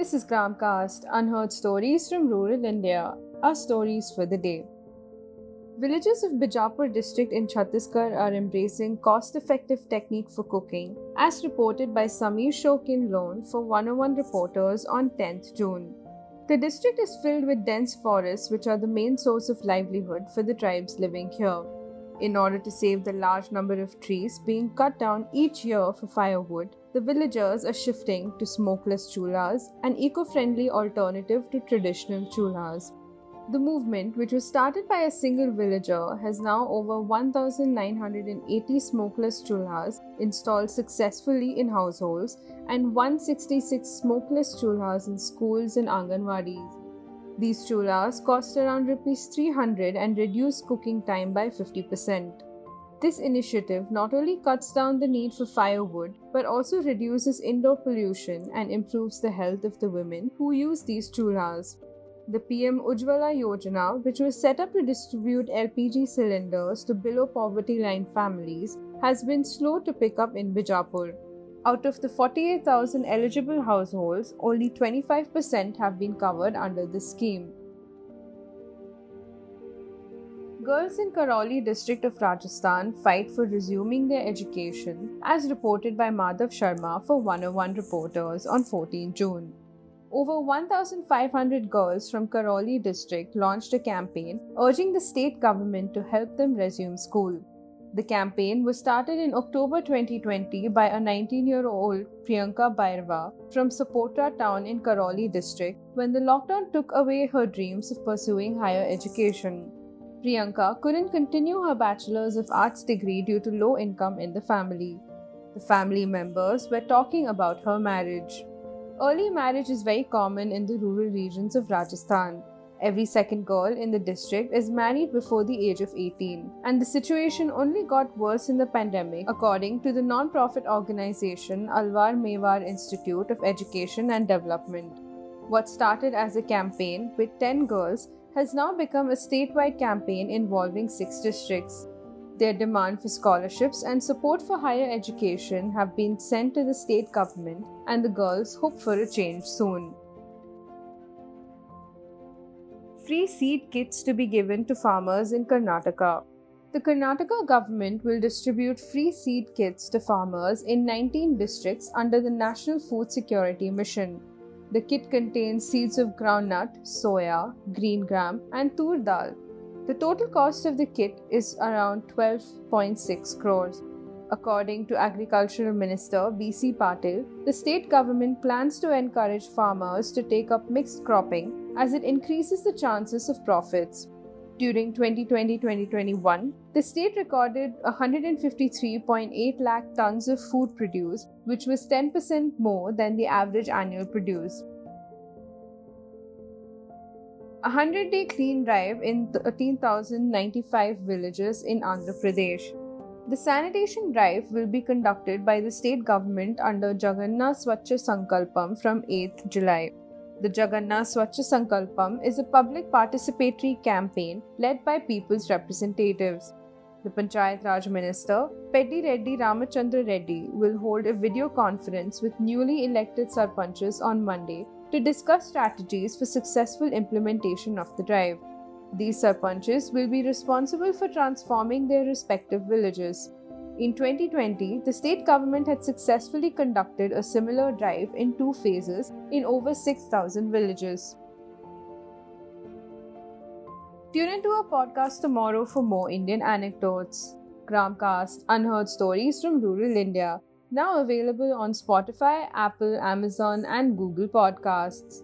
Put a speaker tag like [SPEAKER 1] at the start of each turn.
[SPEAKER 1] This is Gramcast, unheard stories from rural India, our stories for the day. Villages of Bijapur district in Chhattisgarh are embracing cost-effective technique for cooking, as reported by Samir Shokin Lone for 101 reporters on 10th June. The district is filled with dense forests which are the main source of livelihood for the tribes living here. In order to save the large number of trees being cut down each year for firewood, the villagers are shifting to smokeless chulhas, an eco friendly alternative to traditional chulhas. The movement, which was started by a single villager, has now over 1,980 smokeless chulhas installed successfully in households and 166 smokeless chulhas in schools and anganwadis. These chulhas cost around rupees 300 and reduce cooking time by 50%. This initiative not only cuts down the need for firewood but also reduces indoor pollution and improves the health of the women who use these chulhas. The PM Ujjwala Yojana, which was set up to distribute LPG cylinders to below poverty line families, has been slow to pick up in Bijapur. Out of the 48,000 eligible households, only 25% have been covered under this scheme. Girls in Karauli district of Rajasthan fight for resuming their education, as reported by Madhav Sharma for 101 Reporters on 14 June. Over 1,500 girls from Karauli district launched a campaign urging the state government to help them resume school. The campaign was started in October 2020 by a 19 year old Priyanka Bairwa from Sapotra town in Karauli district when the lockdown took away her dreams of pursuing higher education. Priyanka couldn't continue her Bachelor's of Arts degree due to low income in the family. The family members were talking about her marriage. Early marriage is very common in the rural regions of Rajasthan. Every second girl in the district is married before the age of 18, and the situation only got worse in the pandemic, according to the non profit organization Alwar Mewat Institute of Education and Development. What started as a campaign with 10 girls has now become a statewide campaign involving six districts. Their demand for scholarships and support for higher education have been sent to the state government, and the girls hope for a change soon free seed kits to be given to farmers in Karnataka. The Karnataka government will distribute free seed kits to farmers in 19 districts under the National Food Security Mission. The kit contains seeds of groundnut, soya, green gram, and tur dal. The total cost of the kit is around 12.6 crores. According to Agricultural Minister B.C. Patil, the state government plans to encourage farmers to take up mixed cropping as it increases the chances of profits. During 2020-2021, the state recorded 153.8 lakh tons of food produced, which was 10% more than the average annual produce. A 100 day clean drive in 13,095 villages in Andhra Pradesh. The sanitation drive will be conducted by the state government under Jagananna Swachha Sankalpam from 8th July. The Jagananna Swachha Sankalpam is a public participatory campaign led by people's representatives. The Panchayat Raj Minister, Peddi Reddy Ramachandra Reddy, will hold a video conference with newly elected sarpanches on Monday to discuss strategies for successful implementation of the drive. These sarpanches will be responsible for transforming their respective villages. In 2020, the state government had successfully conducted a similar drive in two phases in over 6,000 villages. Tune into our podcast tomorrow for more Indian anecdotes. Gramcast, unheard stories from rural India, now available on Spotify, Apple, Amazon, and Google Podcasts.